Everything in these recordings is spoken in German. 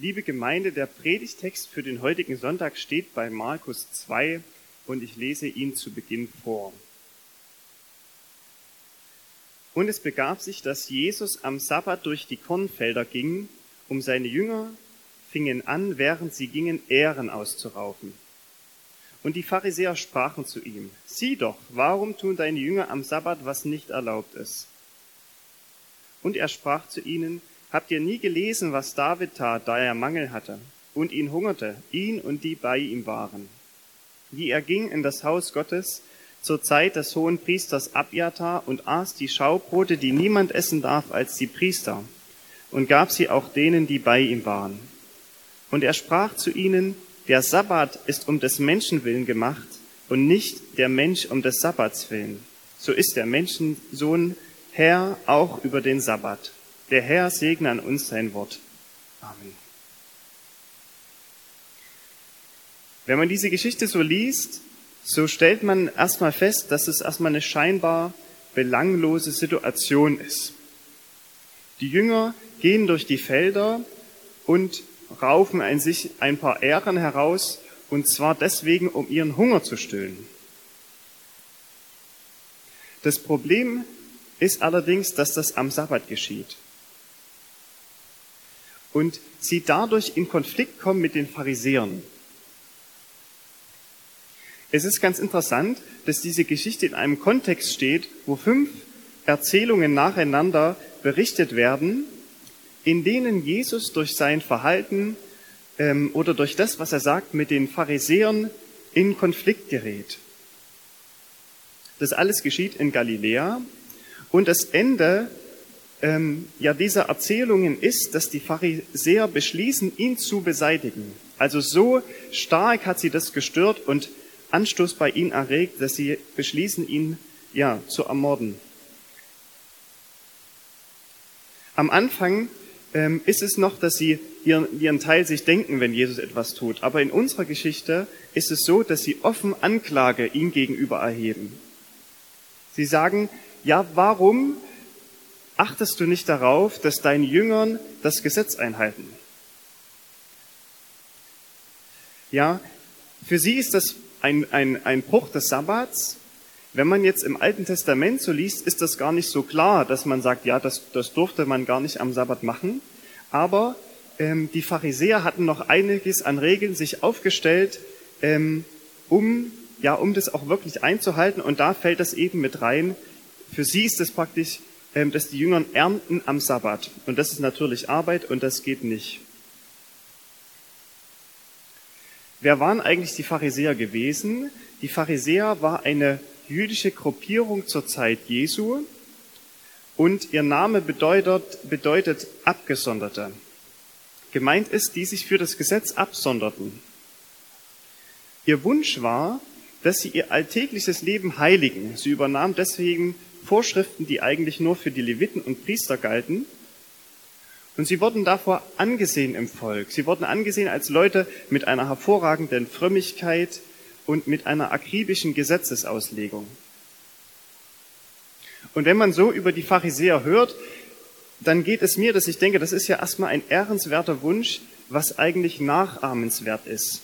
Liebe Gemeinde, der Predigtext für den heutigen Sonntag steht bei Markus 2 und ich lese ihn zu Beginn vor. Und es begab sich, dass Jesus am Sabbat durch die Kornfelder ging, um seine Jünger fingen an, während sie gingen, Ähren auszuraufen. Und die Pharisäer sprachen zu ihm, sieh doch, warum tun deine Jünger am Sabbat, was nicht erlaubt ist? Und er sprach zu ihnen, habt ihr nie gelesen, was David tat, da er Mangel hatte und ihn hungerte, ihn und die bei ihm waren? Wie er ging in das Haus Gottes zur Zeit des hohen Priesters Abjatar und aß die Schaubrote, die niemand essen darf als die Priester, und gab sie auch denen, die bei ihm waren. Und er sprach zu ihnen, der Sabbat ist um des Menschen willen gemacht und nicht der Mensch um des Sabbats willen. So ist der Menschensohn Herr auch über den Sabbat. Der Herr segne an uns sein Wort. Amen. Wenn man diese Geschichte so liest, so stellt man erstmal fest, dass es erstmal eine scheinbar belanglose Situation ist. Die Jünger gehen durch die Felder und raufen ein, sich ein paar Ähren heraus, und zwar deswegen, um ihren Hunger zu stillen. Das Problem ist allerdings, dass das am Sabbat geschieht. Und sie dadurch in Konflikt kommen mit den Pharisäern. Es ist ganz interessant, dass diese Geschichte in einem Kontext steht, wo fünf Erzählungen nacheinander berichtet werden, in denen Jesus durch sein Verhalten ähm, oder durch das, was er sagt, mit den Pharisäern in Konflikt gerät. Das alles geschieht in Galiläa und das Ende ähm, ja dieser Erzählungen ist, dass die Pharisäer beschließen, ihn zu beseitigen. Also so stark hat sie das gestört und Anstoß bei ihnen erregt, dass sie beschließen, ihn ja zu ermorden. Am Anfang ähm, ist es noch, dass sie ihren, ihren Teil sich denken, wenn Jesus etwas tut. Aber in unserer Geschichte ist es so, dass sie offen Anklage ihm gegenüber erheben. Sie sagen, ja, warum achtest du nicht darauf, dass deine Jüngern das Gesetz einhalten? Ja, für sie ist das ein, ein, ein Bruch des Sabbats. Wenn man jetzt im Alten Testament so liest, ist das gar nicht so klar, dass man sagt, ja, das, das durfte man gar nicht am Sabbat machen. Aber ähm, die Pharisäer hatten noch einiges an Regeln sich aufgestellt, ähm, um, ja, um das auch wirklich einzuhalten. Und da fällt das eben mit rein. Für sie ist es praktisch, dass die Jüngern ernten am Sabbat. Und das ist natürlich Arbeit und das geht nicht. Wer waren eigentlich die Pharisäer gewesen? Die Pharisäer war eine jüdische Gruppierung zur Zeit Jesu und ihr Name bedeutet, bedeutet Abgesonderte. Gemeint ist, die sich für das Gesetz absonderten. Ihr Wunsch war, dass sie ihr alltägliches Leben heiligen. Sie übernahmen deswegen Vorschriften, die eigentlich nur für die Leviten und Priester galten und sie wurden davor angesehen im Volk. Sie wurden angesehen als Leute mit einer hervorragenden Frömmigkeit und mit einer akribischen Gesetzesauslegung. Und wenn man so über die Pharisäer hört, dann geht es mir, dass ich denke, das ist ja erstmal ein ehrenswerter Wunsch, was eigentlich nachahmenswert ist.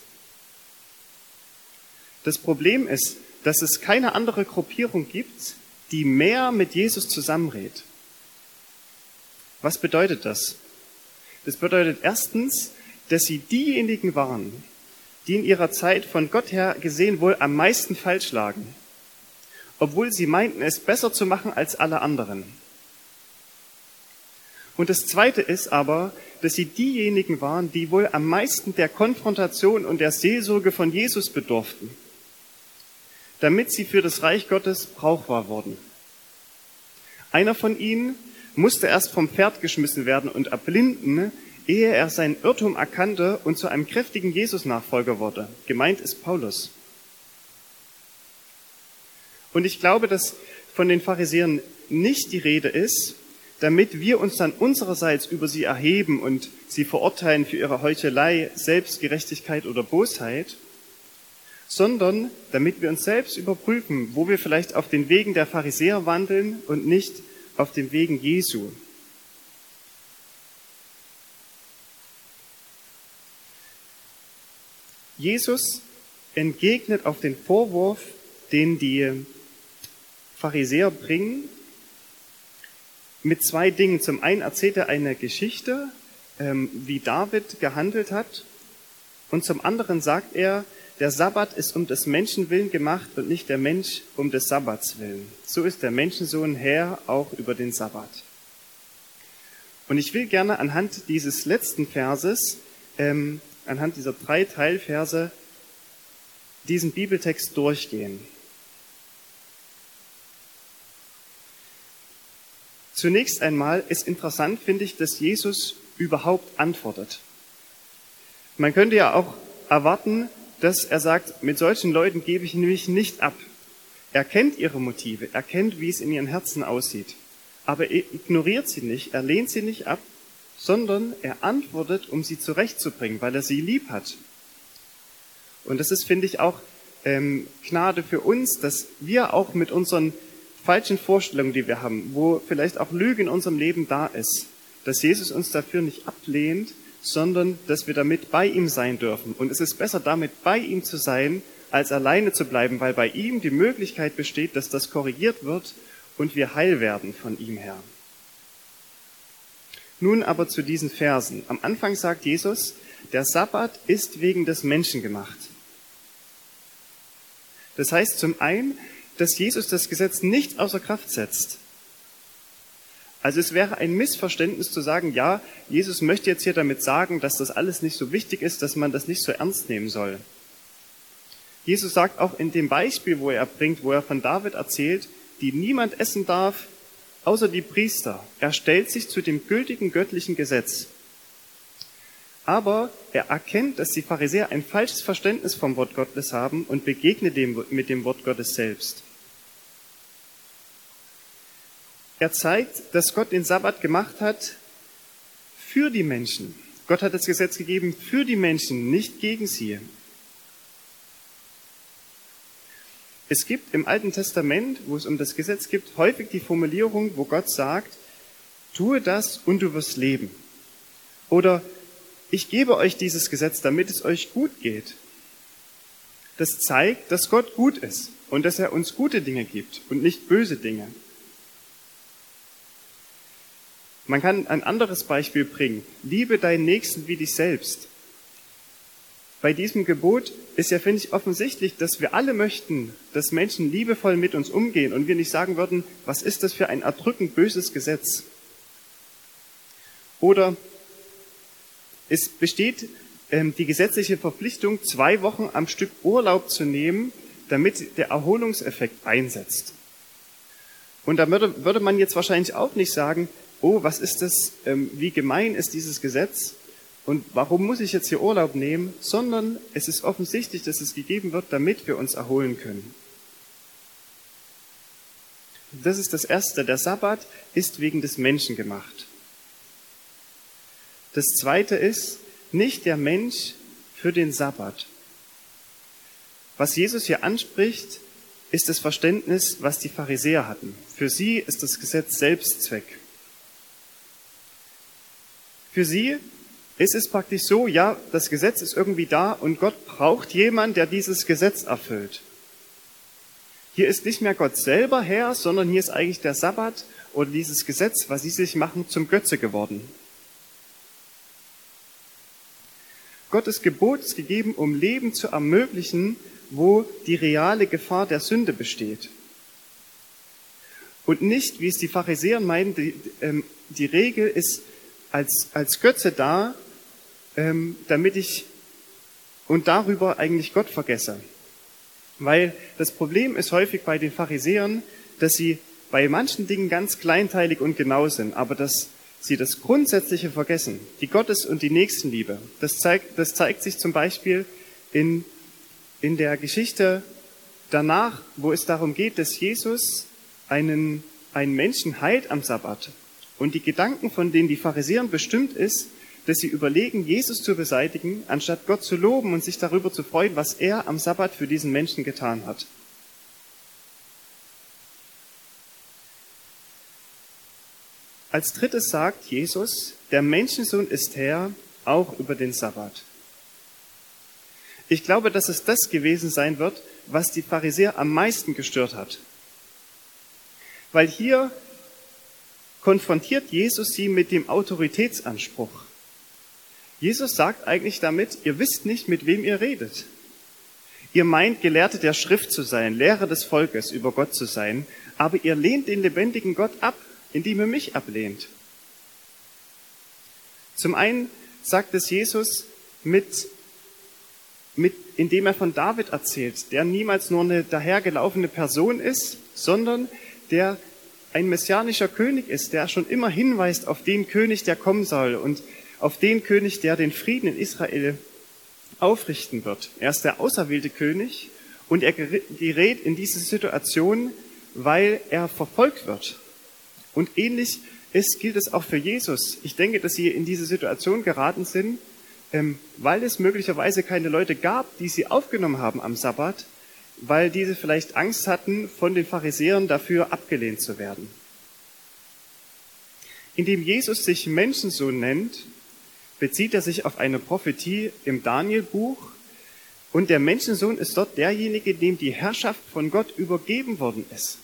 Das Problem ist, dass es keine andere Gruppierung gibt, die mehr mit Jesus zusammenredet. Was bedeutet das? Das bedeutet erstens, dass sie diejenigen waren, die in ihrer Zeit von Gott her gesehen wohl am meisten falsch lagen, obwohl sie meinten, es besser zu machen als alle anderen. Und das Zweite ist aber, dass sie diejenigen waren, die wohl am meisten der Konfrontation und der Seelsorge von Jesus bedurften, damit sie für das Reich Gottes brauchbar wurden. Einer von ihnen musste erst vom Pferd geschmissen werden und erblinden, ehe er seinen Irrtum erkannte und zu einem kräftigen Jesus-Nachfolger wurde. Gemeint ist Paulus. Und ich glaube, dass von den Pharisäern nicht die Rede ist, damit wir uns dann unsererseits über sie erheben und sie verurteilen für ihre Heuchelei, Selbstgerechtigkeit oder Bosheit, sondern damit wir uns selbst überprüfen, wo wir vielleicht auf den Wegen der Pharisäer wandeln und nicht auf den Wegen Jesu. Jesus entgegnet auf den Vorwurf, den die Pharisäer bringen, mit zwei Dingen. Zum einen erzählt er eine Geschichte, ähm, wie David gehandelt hat, und zum anderen sagt er, der Sabbat ist um des Menschen willen gemacht und nicht der Mensch um des Sabbats willen. So ist der Menschensohn Herr auch über den Sabbat. Und ich will gerne anhand dieses letzten Verses, ähm, anhand dieser drei Teilverse, diesen Bibeltext durchgehen. Zunächst einmal ist interessant, finde ich, dass Jesus überhaupt antwortet. Man könnte ja auch erwarten, dass er sagt, mit solchen Leuten gebe ich mich nicht ab. Er kennt ihre Motive, er kennt, wie es in ihren Herzen aussieht. Aber er ignoriert sie nicht, er lehnt sie nicht ab, sondern er antwortet, um sie zurechtzubringen, weil er sie lieb hat. Und das ist, finde ich, auch ähm, Gnade für uns, dass wir auch mit unseren falschen Vorstellungen, die wir haben, wo vielleicht auch Lüge in unserem Leben da ist, dass Jesus uns dafür nicht ablehnt, sondern dass wir damit bei ihm sein dürfen. Und es ist besser, damit bei ihm zu sein, als alleine zu bleiben, weil bei ihm die Möglichkeit besteht, dass das korrigiert wird und wir heil werden von ihm her. Nun aber zu diesen Versen. Am Anfang sagt Jesus, der Sabbat ist wegen des Menschen gemacht. Das heißt zum einen, dass Jesus das Gesetz nicht außer Kraft setzt. Also es wäre ein Missverständnis zu sagen, ja, Jesus möchte jetzt hier damit sagen, dass das alles nicht so wichtig ist, dass man das nicht so ernst nehmen soll. Jesus sagt auch in dem Beispiel, wo er bringt, wo er von David erzählt, die niemand essen darf, außer die Priester. Er stellt sich zu dem gültigen göttlichen Gesetz. Aber er erkennt, dass die Pharisäer ein falsches Verständnis vom Wort Gottes haben und begegnet dem mit dem Wort Gottes selbst. Er zeigt, dass Gott den Sabbat gemacht hat für die Menschen. Gott hat das Gesetz gegeben für die Menschen, nicht gegen sie. Es gibt im Alten Testament, wo es um das Gesetz geht, häufig die Formulierung, wo Gott sagt, tue das und du wirst leben. Oder ich gebe euch dieses Gesetz, damit es euch gut geht. Das zeigt, dass Gott gut ist und dass er uns gute Dinge gibt und nicht böse Dinge. Man kann ein anderes Beispiel bringen. Liebe deinen Nächsten wie dich selbst. Bei diesem Gebot ist ja, finde ich, offensichtlich, dass wir alle möchten, dass Menschen liebevoll mit uns umgehen und wir nicht sagen würden, was ist das für ein erdrückend böses Gesetz? Oder es besteht ähm, die gesetzliche Verpflichtung, zwei Wochen am Stück Urlaub zu nehmen, damit der Erholungseffekt einsetzt. Und da würde, würde man jetzt wahrscheinlich auch nicht sagen, oh, was ist das, ähm, wie gemein ist dieses Gesetz und warum muss ich jetzt hier Urlaub nehmen, sondern es ist offensichtlich, dass es gegeben wird, damit wir uns erholen können. Das ist das Erste. Der Sabbat ist wegen des Menschen gemacht. Das zweite ist, nicht der Mensch für den Sabbat. Was Jesus hier anspricht, ist das Verständnis, was die Pharisäer hatten. Für sie ist das Gesetz Selbstzweck. Für sie ist es praktisch so, ja, das Gesetz ist irgendwie da und Gott braucht jemand, der dieses Gesetz erfüllt. Hier ist nicht mehr Gott selber Herr, sondern hier ist eigentlich der Sabbat oder dieses Gesetz, was sie sich machen, zum Götze geworden. Gottes Gebot ist gegeben, um Leben zu ermöglichen, wo die reale Gefahr der Sünde besteht. Und nicht, wie es die Pharisäer meinen, die, ähm, die Regel ist als, als Götze da, ähm, damit ich und darüber eigentlich Gott vergesse. Weil das Problem ist häufig bei den Pharisäern, dass sie bei manchen Dingen ganz kleinteilig und genau sind, aber dass sie das Grundsätzliche vergessen, die Gottes- und die Nächstenliebe. Das zeigt, das zeigt sich zum Beispiel in, in der Geschichte danach, wo es darum geht, dass Jesus einen, einen Menschen heilt am Sabbat. Und die Gedanken, von denen die Pharisäer bestimmt ist, dass sie überlegen, Jesus zu beseitigen, anstatt Gott zu loben und sich darüber zu freuen, was er am Sabbat für diesen Menschen getan hat. Als drittes sagt Jesus, der Menschensohn ist Herr auch über den Sabbat. Ich glaube, dass es das gewesen sein wird, was die Pharisäer am meisten gestört hat. Weil hier konfrontiert Jesus sie mit dem Autoritätsanspruch. Jesus sagt eigentlich damit, ihr wisst nicht, mit wem ihr redet. Ihr meint, Gelehrte der Schrift zu sein, Lehrer des Volkes über Gott zu sein, aber ihr lehnt den lebendigen Gott ab, indem ihr mich ablehnt. Zum einen sagt es Jesus mit, mit, indem er von David erzählt, der niemals nur eine dahergelaufene Person ist, sondern der ein messianischer König ist, der schon immer hinweist auf den König, der kommen soll und auf den König, der den Frieden in Israel aufrichten wird. Er ist der auserwählte König und er gerät in diese Situation, weil er verfolgt wird. Und ähnlich ist, gilt es auch für Jesus. Ich denke, dass sie in diese Situation geraten sind, ähm, weil es möglicherweise keine Leute gab, die sie aufgenommen haben am Sabbat, weil diese vielleicht Angst hatten, von den Pharisäern dafür abgelehnt zu werden. Indem Jesus sich Menschensohn nennt, bezieht er sich auf eine Prophetie im Danielbuch und der Menschensohn ist dort derjenige, dem die Herrschaft von Gott übergeben worden ist.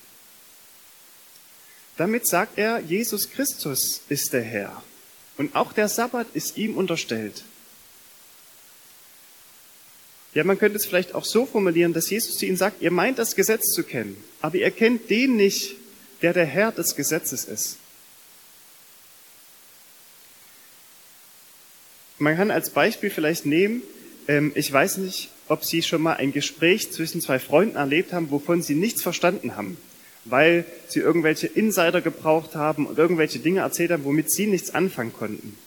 Damit sagt er, Jesus Christus ist der Herr und auch der Sabbat ist ihm unterstellt. Ja, man könnte es vielleicht auch so formulieren, dass Jesus zu ihnen sagt, ihr meint das Gesetz zu kennen, aber ihr kennt den nicht, der der Herr des Gesetzes ist. Man kann als Beispiel vielleicht nehmen, ähm, ich weiß nicht, ob Sie schon mal ein Gespräch zwischen zwei Freunden erlebt haben, wovon Sie nichts verstanden haben, weil Sie irgendwelche Insider gebraucht haben und irgendwelche Dinge erzählt haben, womit Sie nichts anfangen konnten.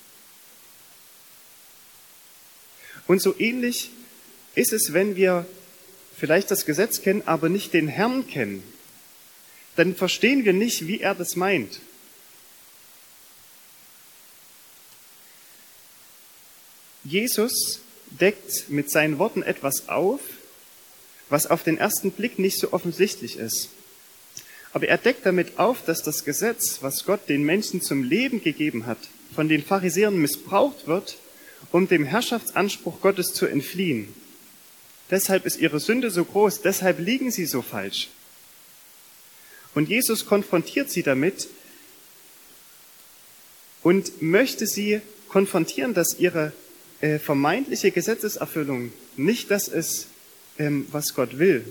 Und so ähnlich ist es, wenn wir vielleicht das Gesetz kennen, aber nicht den Herrn kennen. Dann verstehen wir nicht, wie er das meint. Jesus deckt mit seinen Worten etwas auf, was auf den ersten Blick nicht so offensichtlich ist. Aber er deckt damit auf, dass das Gesetz, was Gott den Menschen zum Leben gegeben hat, von den Pharisäern missbraucht wird, um dem Herrschaftsanspruch Gottes zu entfliehen. Deshalb ist ihre Sünde so groß, deshalb liegen sie so falsch. Und Jesus konfrontiert sie damit und möchte sie konfrontieren, dass ihre äh, vermeintliche Gesetzeserfüllung nicht das ist, ähm, was Gott will.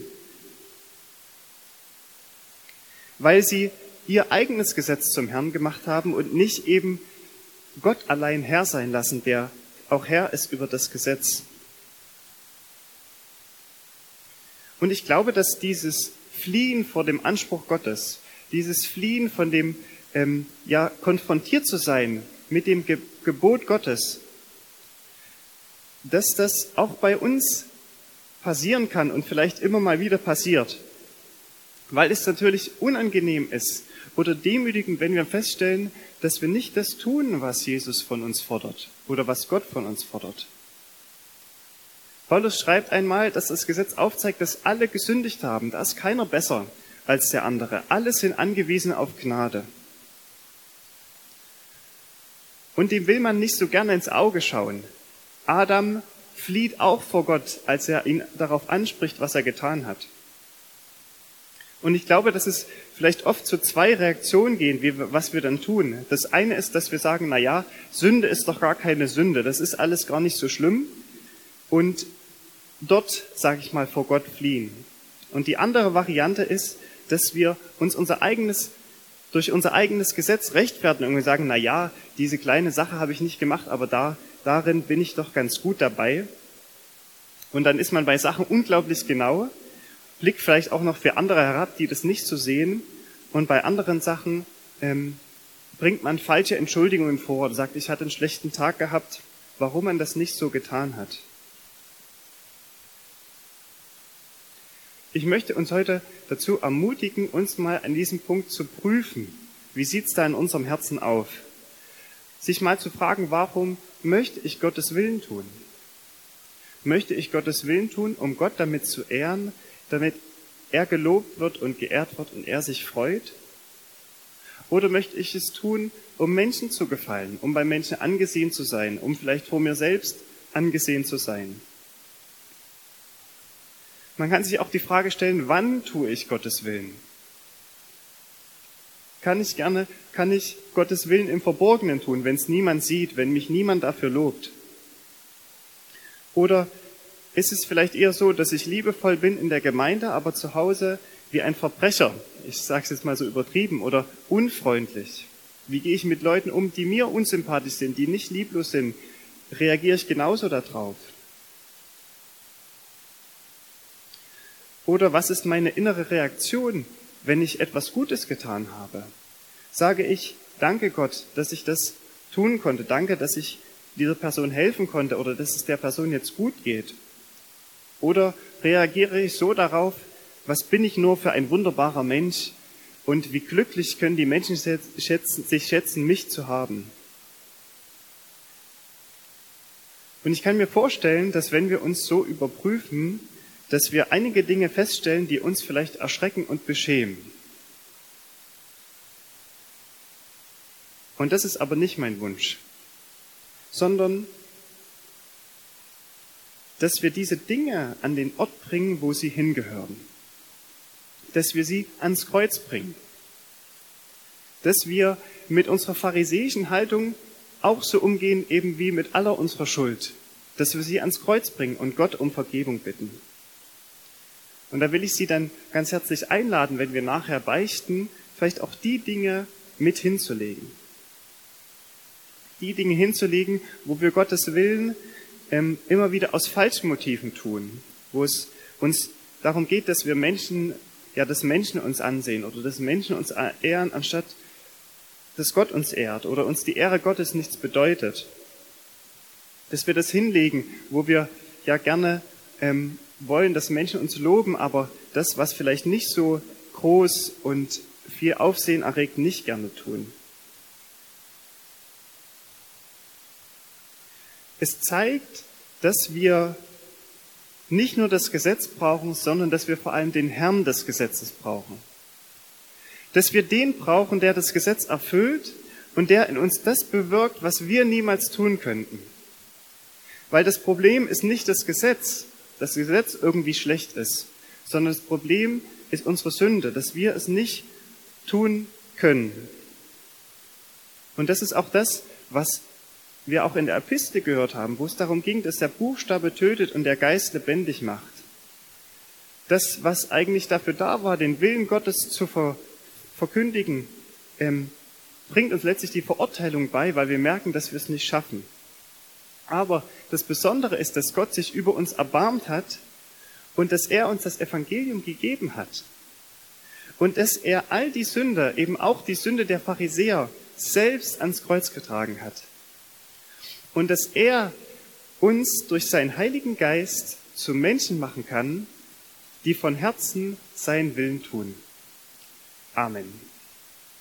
Weil sie ihr eigenes Gesetz zum Herrn gemacht haben und nicht eben Gott allein Herr sein lassen, der auch Herr ist über das Gesetz. Und ich glaube, dass dieses Fliehen vor dem Anspruch Gottes, dieses Fliehen von dem, ähm, ja, konfrontiert zu sein mit dem Ge Gebot Gottes, dass das auch bei uns passieren kann und vielleicht immer mal wieder passiert. Weil es natürlich unangenehm ist oder demütigend, wenn wir feststellen, dass wir nicht das tun, was Jesus von uns fordert oder was Gott von uns fordert. Paulus schreibt einmal, dass das Gesetz aufzeigt, dass alle gesündigt haben. Da ist keiner besser als der andere. Alle sind angewiesen auf Gnade. Und dem will man nicht so gerne ins Auge schauen. Adam flieht auch vor Gott, als er ihn darauf anspricht, was er getan hat. Und ich glaube, dass es vielleicht oft zu zwei Reaktionen gehen, wie, was wir dann tun. Das eine ist, dass wir sagen, na ja, Sünde ist doch gar keine Sünde. Das ist alles gar nicht so schlimm und dort, sage ich mal, vor Gott fliehen. Und die andere Variante ist, dass wir uns unser eigenes durch unser eigenes Gesetz rechtfertigen und sagen, na ja, diese kleine Sache habe ich nicht gemacht, aber da darin bin ich doch ganz gut dabei. Und dann ist man bei Sachen unglaublich genau, blickt vielleicht auch noch für andere herab, die das nicht so sehen. Und bei anderen Sachen ähm, bringt man falsche Entschuldigungen vor sagt, ich hatte einen schlechten Tag gehabt, warum man das nicht so getan hat. Ich möchte uns heute dazu ermutigen, uns mal an diesem Punkt zu prüfen. Wie sieht's da in unserem Herzen auf? Sich mal zu fragen, warum möchte ich Gottes Willen tun? Möchte ich Gottes Willen tun, um Gott damit zu ehren, damit er gelobt wird und geehrt wird und er sich freut? Oder möchte ich es tun, um Menschen zu gefallen, um bei Menschen angesehen zu sein, um vielleicht vor mir selbst angesehen zu sein? Man kann sich auch die Frage stellen, wann tue ich Gottes Willen? Kann ich gerne, kann ich Gottes Willen im Verborgenen tun, wenn es niemand sieht, wenn mich niemand dafür lobt? Oder ist es vielleicht eher so, dass ich liebevoll bin in der Gemeinde, aber zu Hause wie ein Verbrecher, ich sage es jetzt mal so übertrieben, oder unfreundlich? Wie gehe ich mit Leuten um, die mir unsympathisch sind, die nicht lieblos sind? Reagiere ich genauso darauf? Oder was ist meine innere Reaktion, wenn ich etwas Gutes getan habe? Sage ich, danke Gott, dass ich das tun konnte, danke, dass ich dieser Person helfen konnte oder dass es der Person jetzt gut geht? Oder reagiere ich so darauf, was bin ich nur für ein wunderbarer Mensch und wie glücklich können die Menschen schätzen, sich schätzen, mich zu haben? Und ich kann mir vorstellen, dass wenn wir uns so überprüfen, dass wir einige Dinge feststellen, die uns vielleicht erschrecken und beschämen. Und das ist aber nicht mein Wunsch, sondern dass wir diese Dinge an den Ort bringen, wo sie hingehören. Dass wir sie ans Kreuz bringen. Dass wir mit unserer pharisäischen Haltung auch so umgehen, eben wie mit aller unserer Schuld. Dass wir sie ans Kreuz bringen und Gott um Vergebung bitten. Und da will ich Sie dann ganz herzlich einladen, wenn wir nachher beichten, vielleicht auch die Dinge mit hinzulegen. Die Dinge hinzulegen, wo wir Gottes Willen ähm, immer wieder aus falschen Motiven tun, wo es uns darum geht, dass wir Menschen, ja, dass Menschen uns ansehen oder dass Menschen uns ehren, anstatt dass Gott uns ehrt oder uns die Ehre Gottes nichts bedeutet. Dass wir das hinlegen, wo wir ja gerne ähm, wollen, dass Menschen uns loben, aber das, was vielleicht nicht so groß und viel Aufsehen erregt, nicht gerne tun. Es zeigt, dass wir nicht nur das Gesetz brauchen, sondern dass wir vor allem den Herrn des Gesetzes brauchen. Dass wir den brauchen, der das Gesetz erfüllt und der in uns das bewirkt, was wir niemals tun könnten. Weil das Problem ist nicht das Gesetz, das Gesetz irgendwie schlecht ist, sondern das Problem ist unsere Sünde, dass wir es nicht tun können. Und das ist auch das, was wir auch in der Epistel gehört haben, wo es darum ging, dass der Buchstabe tötet und der Geist lebendig macht. Das, was eigentlich dafür da war, den Willen Gottes zu ver verkündigen, ähm, bringt uns letztlich die Verurteilung bei, weil wir merken, dass wir es nicht schaffen. Aber das Besondere ist, dass Gott sich über uns erbarmt hat und dass er uns das Evangelium gegeben hat. Und dass er all die Sünde, eben auch die Sünde der Pharisäer, selbst ans Kreuz getragen hat und dass er uns durch seinen Heiligen Geist zu Menschen machen kann, die von Herzen seinen Willen tun. Amen.